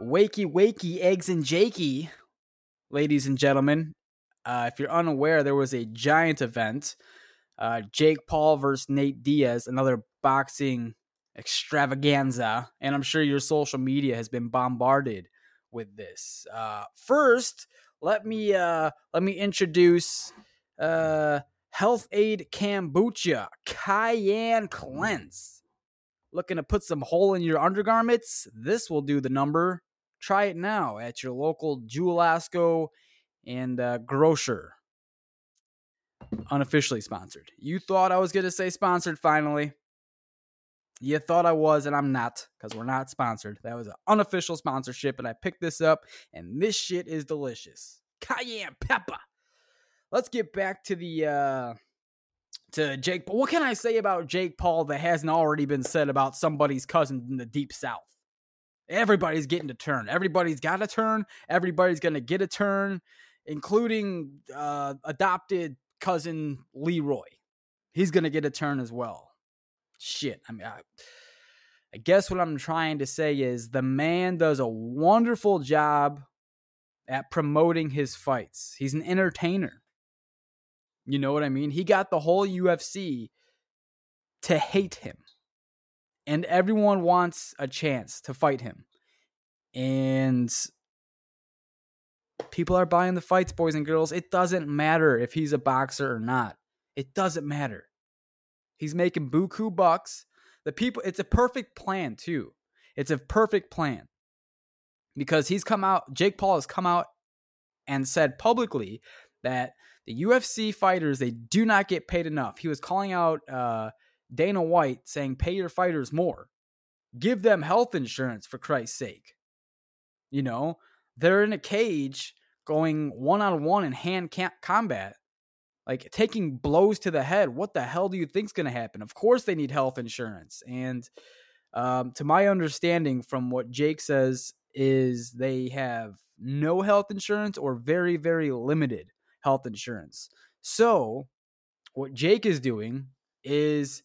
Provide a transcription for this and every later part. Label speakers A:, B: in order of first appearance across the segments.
A: Wakey, wakey, eggs and jakey, ladies and gentlemen. Uh, if you're unaware, there was a giant event. Uh, Jake Paul versus Nate Diaz, another boxing extravaganza. And I'm sure your social media has been bombarded with this. Uh, first, let me uh, let me introduce uh, Health-Ade Kombucha Cayenne Cleanse. Looking to put some hole in your undergarments? This will do the number. Try it now at your local Jewel and uh, grocer. Unofficially sponsored. You thought I was going to say sponsored finally. You thought I was, and I'm not, because we're not sponsored. That was an unofficial sponsorship, and I picked this up, and this shit is delicious. Cayenne pepper. Let's get back to the uh to Jake. What can I say about Jake Paul that hasn't already been said about somebody's cousin in the deep south? Everybody's getting a turn. Everybody's got a turn. Everybody's gonna get a turn, including uh adopted cousin Leroy. He's gonna get a turn as well shit. I mean, I, I guess what I'm trying to say is the man does a wonderful job at promoting his fights. He's an entertainer. You know what I mean? He got the whole UFC to hate him. And everyone wants a chance to fight him. And people are buying the fights, boys and girls. It doesn't matter if he's a boxer or not. It doesn't matter. He's making buku bucks. The people, it's a perfect plan too. It's a perfect plan because he's come out. Jake Paul has come out and said publicly that the UFC fighters they do not get paid enough. He was calling out uh, Dana White, saying, "Pay your fighters more, give them health insurance for Christ's sake." You know, they're in a cage going one on one in hand combat like taking blows to the head. What the hell do you think's going to happen? Of course, they need health insurance. And um, to my understanding, from what Jake says, is they have no health insurance or very, very limited health insurance. So, what Jake is doing is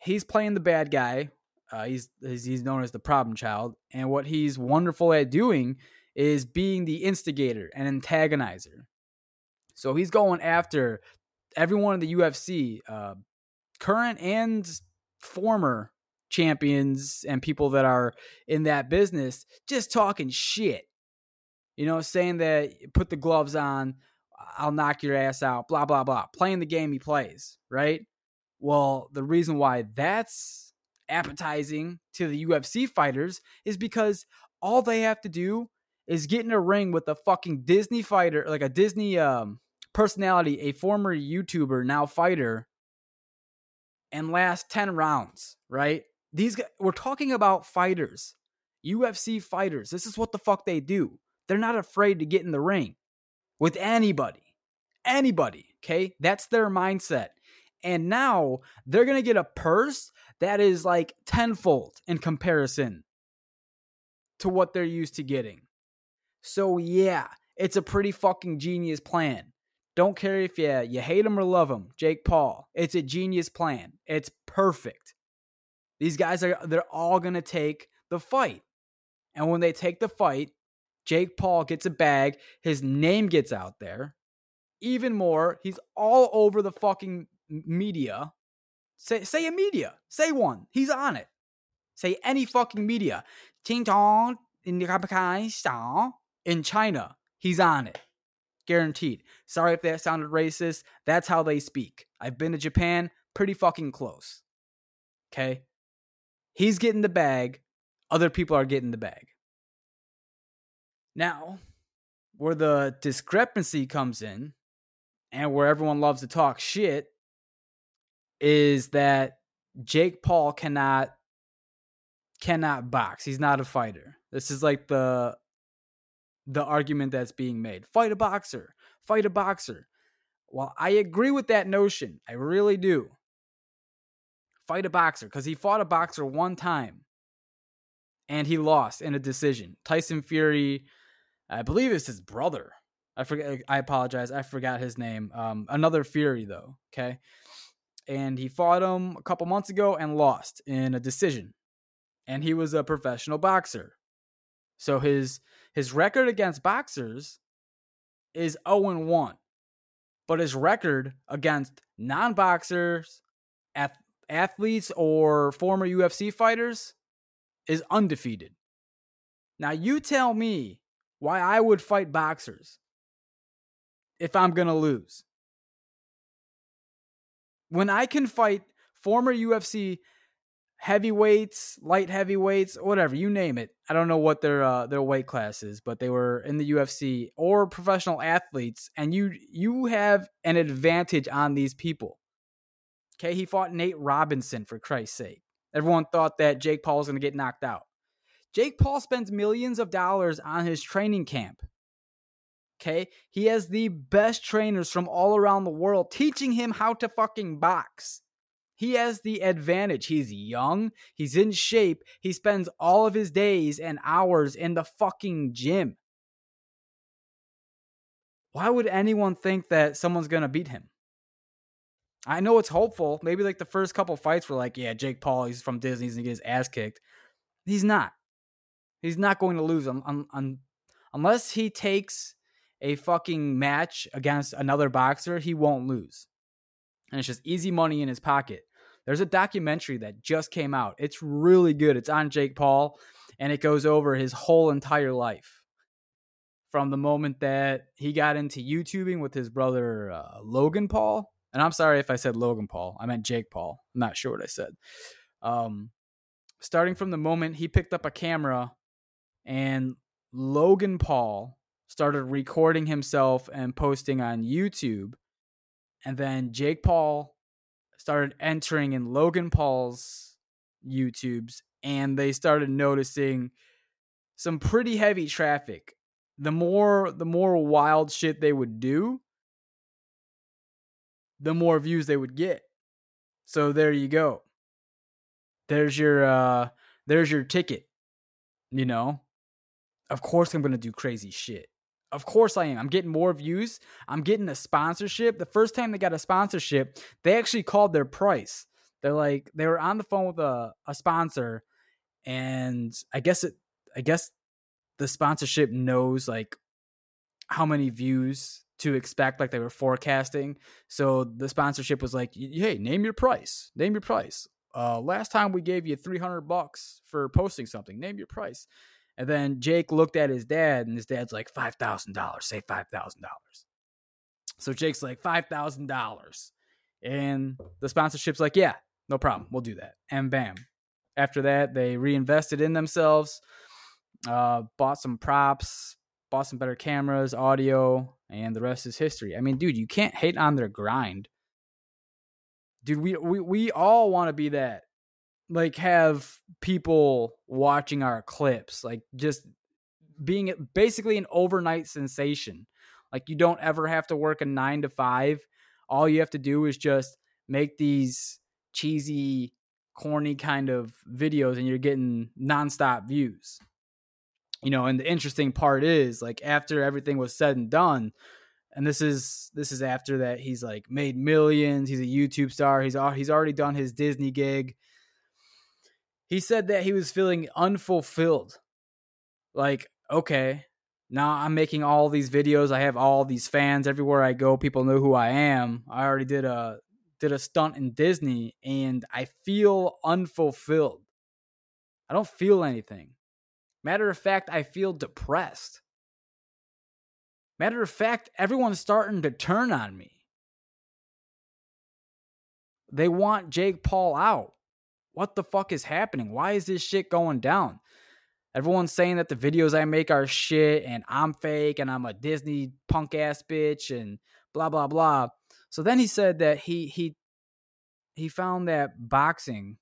A: he's playing the bad guy. Uh, he's he's known as the problem child, and what he's wonderful at doing is being the instigator and antagonizer. So he's going after everyone in the UFC, uh, current and former champions and people that are in that business, just talking shit. You know, saying that put the gloves on, I'll knock your ass out, blah, blah, blah. Playing the game he plays, right? Well, the reason why that's appetizing to the UFC fighters is because all they have to do is get in a ring with a fucking Disney fighter, like a Disney um personality, a former YouTuber, now fighter, and last 10 rounds, right? These guys, we're talking about fighters, UFC fighters. This is what the fuck they do. They're not afraid to get in the ring with anybody. Anybody, okay? That's their mindset. And now they're going to get a purse that is like tenfold in comparison to what they're used to getting. So, yeah, it's a pretty fucking genius plan. Don't care if you you hate him or love him, Jake Paul. It's a genius plan. It's perfect. These guys are they're all gonna take the fight. And when they take the fight, Jake Paul gets a bag, his name gets out there. Even more, he's all over the fucking media. Say say a media. Say one. He's on it. Say any fucking media. in China. He's on it guaranteed. Sorry if that sounded racist. That's how they speak. I've been to Japan, pretty fucking close. Okay? He's getting the bag, other people are getting the bag. Now, where the discrepancy comes in and where everyone loves to talk shit is that Jake Paul cannot cannot box. He's not a fighter. This is like the the argument that's being made. Fight a boxer, fight a boxer. Well, I agree with that notion. I really do. Fight a boxer because he fought a boxer one time and he lost in a decision. Tyson Fury, I believe it's his brother. I forget. I apologize. I forgot his name. Um, another Fury though. Okay, and he fought him a couple months ago and lost in a decision. and he was a professional boxer. So his his record against boxers is 0 and 1. But his record against non-boxers, ath- athletes or former UFC fighters is undefeated. Now you tell me why I would fight boxers if I'm going to lose. When I can fight former UFC heavyweights, light heavyweights, whatever you name it. I don't know what their uh, their weight class is, but they were in the UFC or professional athletes, and you you have an advantage on these people. Okay, he fought Nate Robinson for Christ's sake. Everyone thought that Jake Paul was going to get knocked out. Jake Paul spends millions of dollars on his training camp. Okay, he has the best trainers from all around the world teaching him how to fucking box. He has the advantage. He's young, he's in shape, he spends all of his days and hours in the fucking gym. Why would anyone think that someone's going to beat him? I know it's hopeful. Maybe like the first couple fights were like, yeah, Jake Paul, he's from Disney, he's going to get his ass kicked. He's not. He's not going to lose un- un- un- unless he takes a fucking match against another boxer, he won't lose. And it's just easy money in his pocket. There's a documentary that just came out. It's really good. It's on Jake Paul and it goes over his whole entire life from the moment that he got into YouTubing with his brother uh, Logan Paul. And I'm sorry if I said Logan Paul. I meant Jake Paul. I'm not sure what I said. Um, starting from the moment he picked up a camera and Logan Paul started recording himself and posting on YouTube. And then Jake Paul started entering in Logan Paul's YouTubes and they started noticing some pretty heavy traffic. The more the more wild shit they would do, the more views they would get. So there you go. There's your uh there's your ticket. You know? Of course I'm going to do crazy shit. Of course I am. I'm getting more views. I'm getting a sponsorship. The first time they got a sponsorship, they actually called their price. They're like they were on the phone with a, a sponsor and I guess it I guess the sponsorship knows like how many views to expect like they were forecasting. So the sponsorship was like, "Hey, name your price. Name your price." Uh last time we gave you 300 bucks for posting something. Name your price. And then Jake looked at his dad, and his dad's like, $5,000, say $5,000. So Jake's like, $5,000. And the sponsorship's like, yeah, no problem. We'll do that. And bam. After that, they reinvested in themselves, uh, bought some props, bought some better cameras, audio, and the rest is history. I mean, dude, you can't hate on their grind. Dude, we we, we all want to be that like have people watching our clips like just being basically an overnight sensation. Like you don't ever have to work a 9 to 5 all you have to do is just make these cheesy corny kind of videos and you're getting nonstop views. You know and the interesting part is like after everything was said and done and this is this is after that he's like made millions he's a youtube star he's he's already done his disney gig he said that he was feeling unfulfilled. Like, okay, now I'm making all these videos. I have all these fans everywhere I go. People know who I am. I already did a did a stunt in Disney and I feel unfulfilled. I don't feel anything. Matter of fact, I feel depressed. Matter of fact, everyone's starting to turn on me. They want Jake Paul out what the fuck is happening? Why is this shit going down? Everyone's saying that the videos I make are shit and I'm fake and I'm a Disney punk ass bitch and blah blah blah. So then he said that he he he found that boxing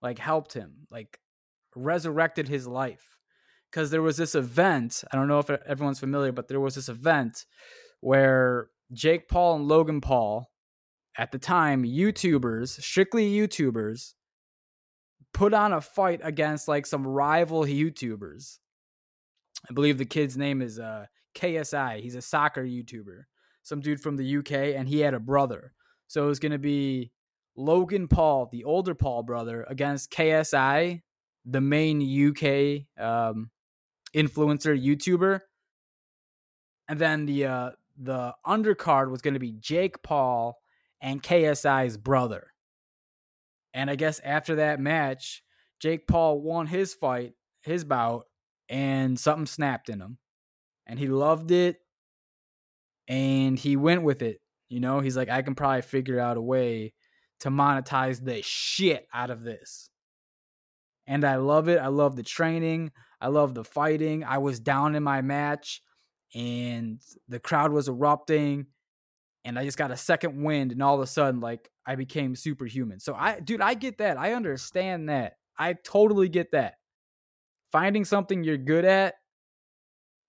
A: like helped him, like resurrected his life. Cuz there was this event, I don't know if everyone's familiar, but there was this event where Jake Paul and Logan Paul at the time, YouTubers, strictly YouTubers, put on a fight against like some rival YouTubers. I believe the kid's name is uh, KSI. He's a soccer YouTuber, some dude from the UK, and he had a brother. So it was going to be Logan Paul, the older Paul brother, against KSI, the main UK um, influencer YouTuber, and then the uh, the undercard was going to be Jake Paul and KSI's brother. And I guess after that match, Jake Paul won his fight, his bout, and something snapped in him. And he loved it and he went with it. You know, he's like, I can probably figure out a way to monetize the shit out of this. And I love it. I love the training. I love the fighting. I was down in my match and the crowd was erupting and I just got a second wind and all of a sudden like I became superhuman. So I dude, I get that. I understand that. I totally get that. Finding something you're good at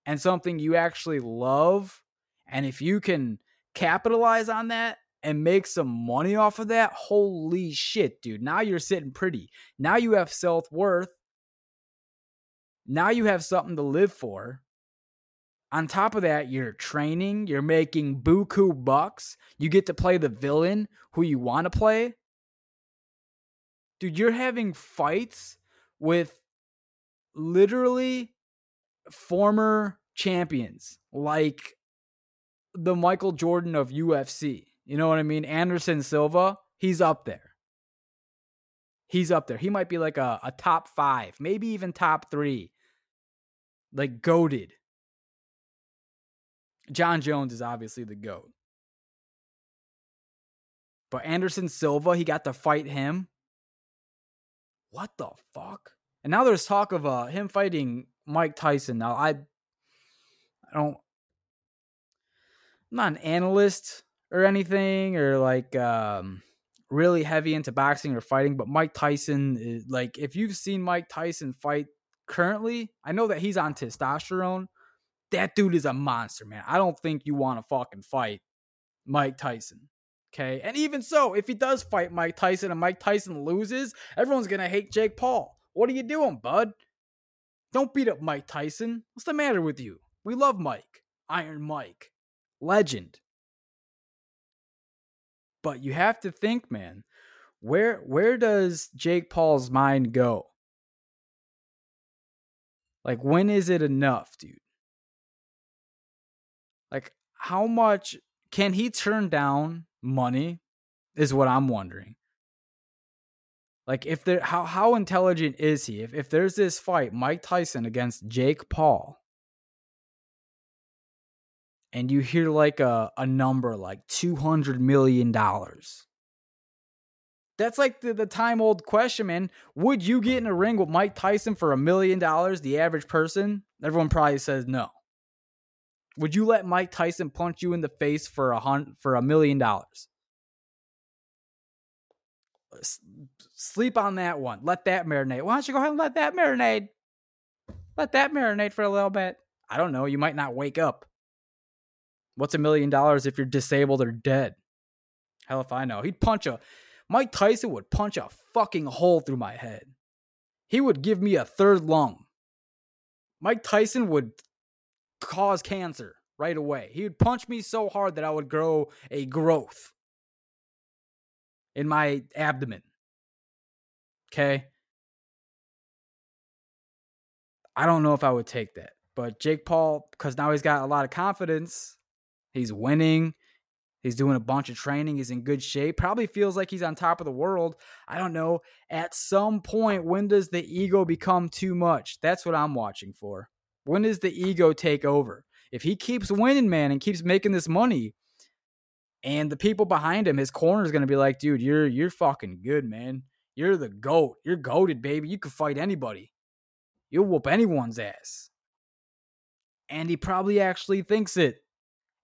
A: and something you actually love and if you can capitalize on that and make some money off of that, holy shit, dude. Now you're sitting pretty. Now you have self worth. Now you have something to live for. On top of that, you're training, you're making buku bucks. You get to play the villain who you want to play. Dude, you're having fights with literally former champions like the Michael Jordan of UFC. You know what I mean? Anderson Silva, he's up there. He's up there. He might be like a, a top five, maybe even top three. Like goaded. Jon Jones is obviously the GOAT. But Anderson Silva, he got to fight him. What the fuck? And now there's talk of uh, him fighting Mike Tyson. Now I I don't I'm not an analyst or anything or like um really heavy into boxing or fighting, but Mike Tyson is like if you've seen Mike Tyson fight currently, I know that he's on testosterone. That dude is a monster, man. I don't think you want to fucking fight Mike Tyson. Okay. And even so, if he does fight Mike Tyson and Mike Tyson loses, everyone's going to hate Jake Paul. What are you doing, bud? Don't beat up Mike Tyson. What's the matter with you? We love Mike. Iron Mike legend. But you have to think, man, where where does Jake Paul's mind go? Like when is it enough, dude? How much can he turn down money is what I'm wondering. Like if there how how intelligent is he? If if there's this fight, Mike Tyson against Jake Paul, and you hear like a, a number like $200 million. That's like the, the time old question, man. Would you get in a ring with Mike Tyson for a million dollars, the average person? Everyone probably says no. Would you let Mike Tyson punch you in the face for a hun- for a million dollars? Sleep on that one. Let that marinate. Why don't you go ahead and let that marinate? Let that marinate for a little bit. I don't know. You might not wake up. What's a million dollars if you're disabled or dead? Hell if I know. He'd punch a Mike Tyson would punch a fucking hole through my head. He would give me a third lung. Mike Tyson would cause cancer right away. He would punch me so hard that I would grow a growth in my abdomen. Okay? I don't know if I would take that. But Jake Paul, because now he's got a lot of confidence, He's winning. He's doing a bunch of training. He's in good shape. Probably feels like he's on top of the world. I don't know. At some point, when does the ego become too much? That's what I'm watching for. When does the ego take over? If he keeps winning, man, and keeps making this money, and the people behind him, his corner is going to be like, dude, you're you're fucking good, man. You're the goat. You're goaded, baby. You can fight anybody. You'll whoop anyone's ass. And he probably actually thinks it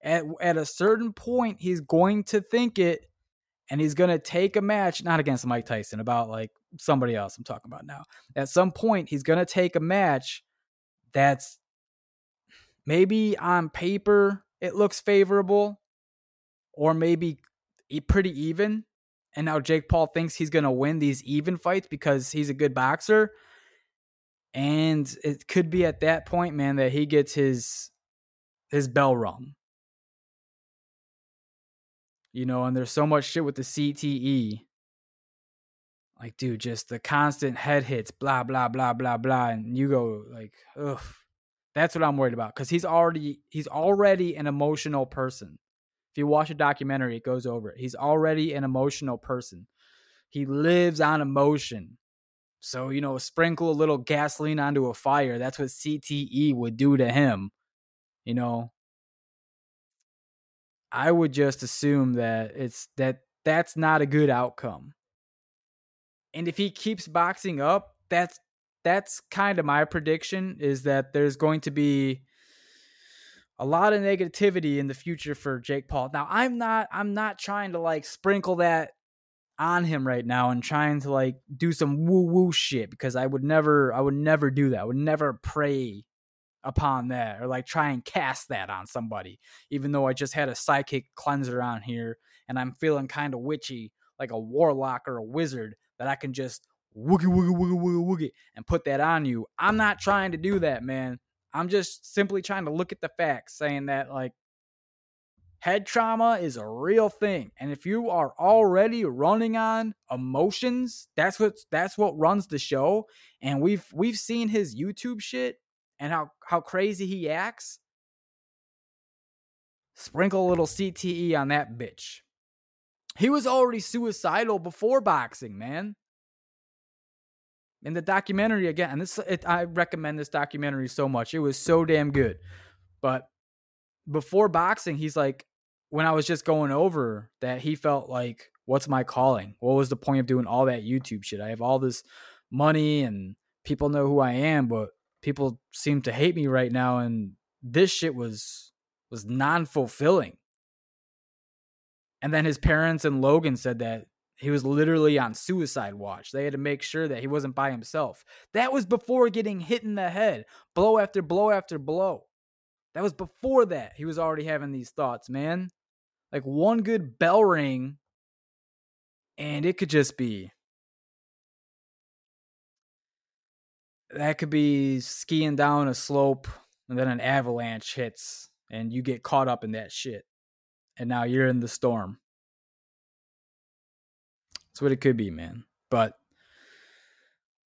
A: at, at a certain point, he's going to think it and he's going to take a match, not against Mike Tyson, about like somebody else I'm talking about now. At some point, he's going to take a match that's maybe on paper it looks favorable or maybe pretty even. And now Jake Paul thinks he's going to win these even fights because he's a good boxer. And it could be at that point, man, that he gets his his bell rung you know, and there's so much shit with the CTE like, dude, just the constant head hits, blah, blah, blah, blah, blah. And you go like, ugh. That's what I'm worried about. Cause he's already he's already an emotional person. If you watch a documentary, it goes over it. He's already an emotional person. He lives on emotion. So, you know, sprinkle a little gasoline onto a fire. That's what CTE would do to him. You know, I would just assume that it's that that's not a good outcome. And if he keeps boxing up, that's that's kind of my prediction is that there's going to be a lot of negativity in the future for Jake Paul. Now, I'm not I'm not trying to like sprinkle that on him right now and trying to like do some woo woo shit because I would never I would never do that. I would never pray upon that or like try and cast that on somebody, even though I just had a psychic cleanser on here and I'm feeling kind of witchy, like a warlock or a wizard, that I can just woogie woogie woogie woogie woogie and put that on you. I'm not trying to do that, man. I'm just simply trying to look at the facts, saying that like head trauma is a real thing. And if you are already running on emotions, that's what that's what runs the show. And we've we've seen his YouTube shit and how how crazy he acts, sprinkle a little CTE on that bitch. He was already suicidal before boxing, man. In the documentary again, and this it, I recommend this documentary so much. It was so damn good. But before boxing, he's like, when I was just going over that, he felt like, what's my calling? What was the point of doing all that YouTube shit? I have all this money and people know who I am, but people seem to hate me right now and this shit was was non-fulfilling and then his parents and logan said that he was literally on suicide watch. They had to make sure that he wasn't by himself. That was before getting hit in the head blow after blow after blow. That was before that he was already having these thoughts man. Like one good bell ring and it could just be that could be skiing down a slope and then an avalanche hits and you get caught up in that shit. And now you're in the storm. That's what it could be, man. But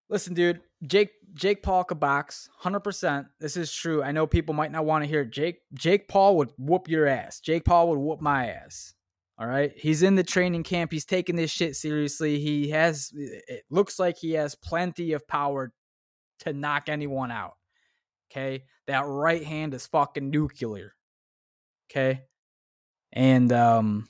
A: listen, dude, Jake Jake Paul could box 100%. This is true. I know people might not want to hear Jake Jake Paul would whoop your ass. Jake Paul would whoop my ass. All right. He's in the training camp. He's taking this shit seriously. He has it looks like he has plenty of power to knock anyone out. Okay. That right hand is fucking nuclear. Okay. And um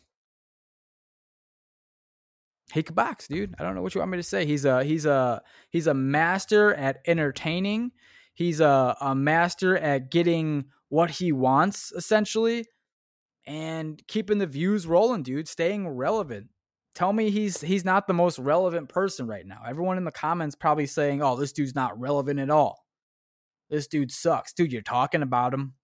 A: he could box, dude. I don't know what you want me to say. He's a he's a he's a master at entertaining. He's a, a master at getting what he wants, essentially, and keeping the views rolling, dude. Staying relevant tell me he's he's not the most relevant person right now. Everyone in the comments probably saying, "Oh, this dude's not relevant at all. This dude sucks." Dude, you're talking about him.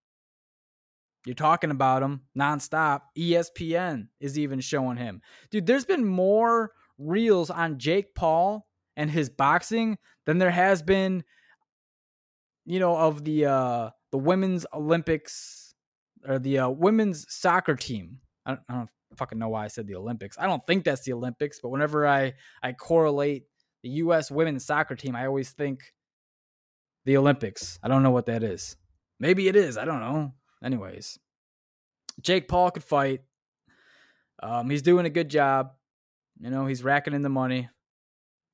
A: You're talking about him nonstop. ESPN is even showing him. Dude, there's been more reels on Jake Paul and his boxing than there has been you know of the uh the women's Olympics or the uh, women's soccer team. I don't, I don't fucking know why I said the Olympics. I don't think that's the Olympics, but whenever I I correlate the U.S. women's soccer team, I always think the Olympics. I don't know what that is. Maybe it is. I don't know. Anyways, Jake Paul could fight. Um, he's doing a good job. You know, he's racking in the money.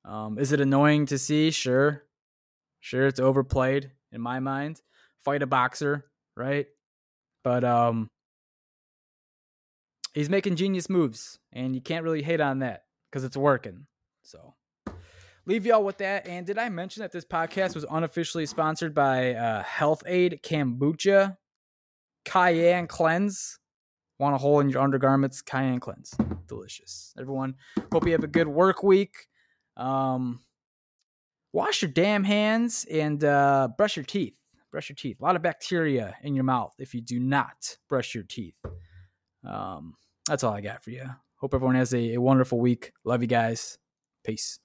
A: Um, is it annoying to see? Sure. Sure, it's overplayed in my mind. Fight a boxer, right? But um he's making genius moves, and you can't really hate on that because it's working. So leave y'all with that. And did I mention that this podcast was unofficially sponsored by uh, Health-Ade Kombucha Cayenne Cleanse? Want a hole in your undergarments? Cayenne Cleanse, delicious. Everyone, hope you have a good work week. Um, wash your damn hands and uh, brush your teeth. Brush your teeth. A lot of bacteria in your mouth if you do not brush your teeth. Um, that's all I got for you. Hope everyone has a, a wonderful week. Love you guys. Peace.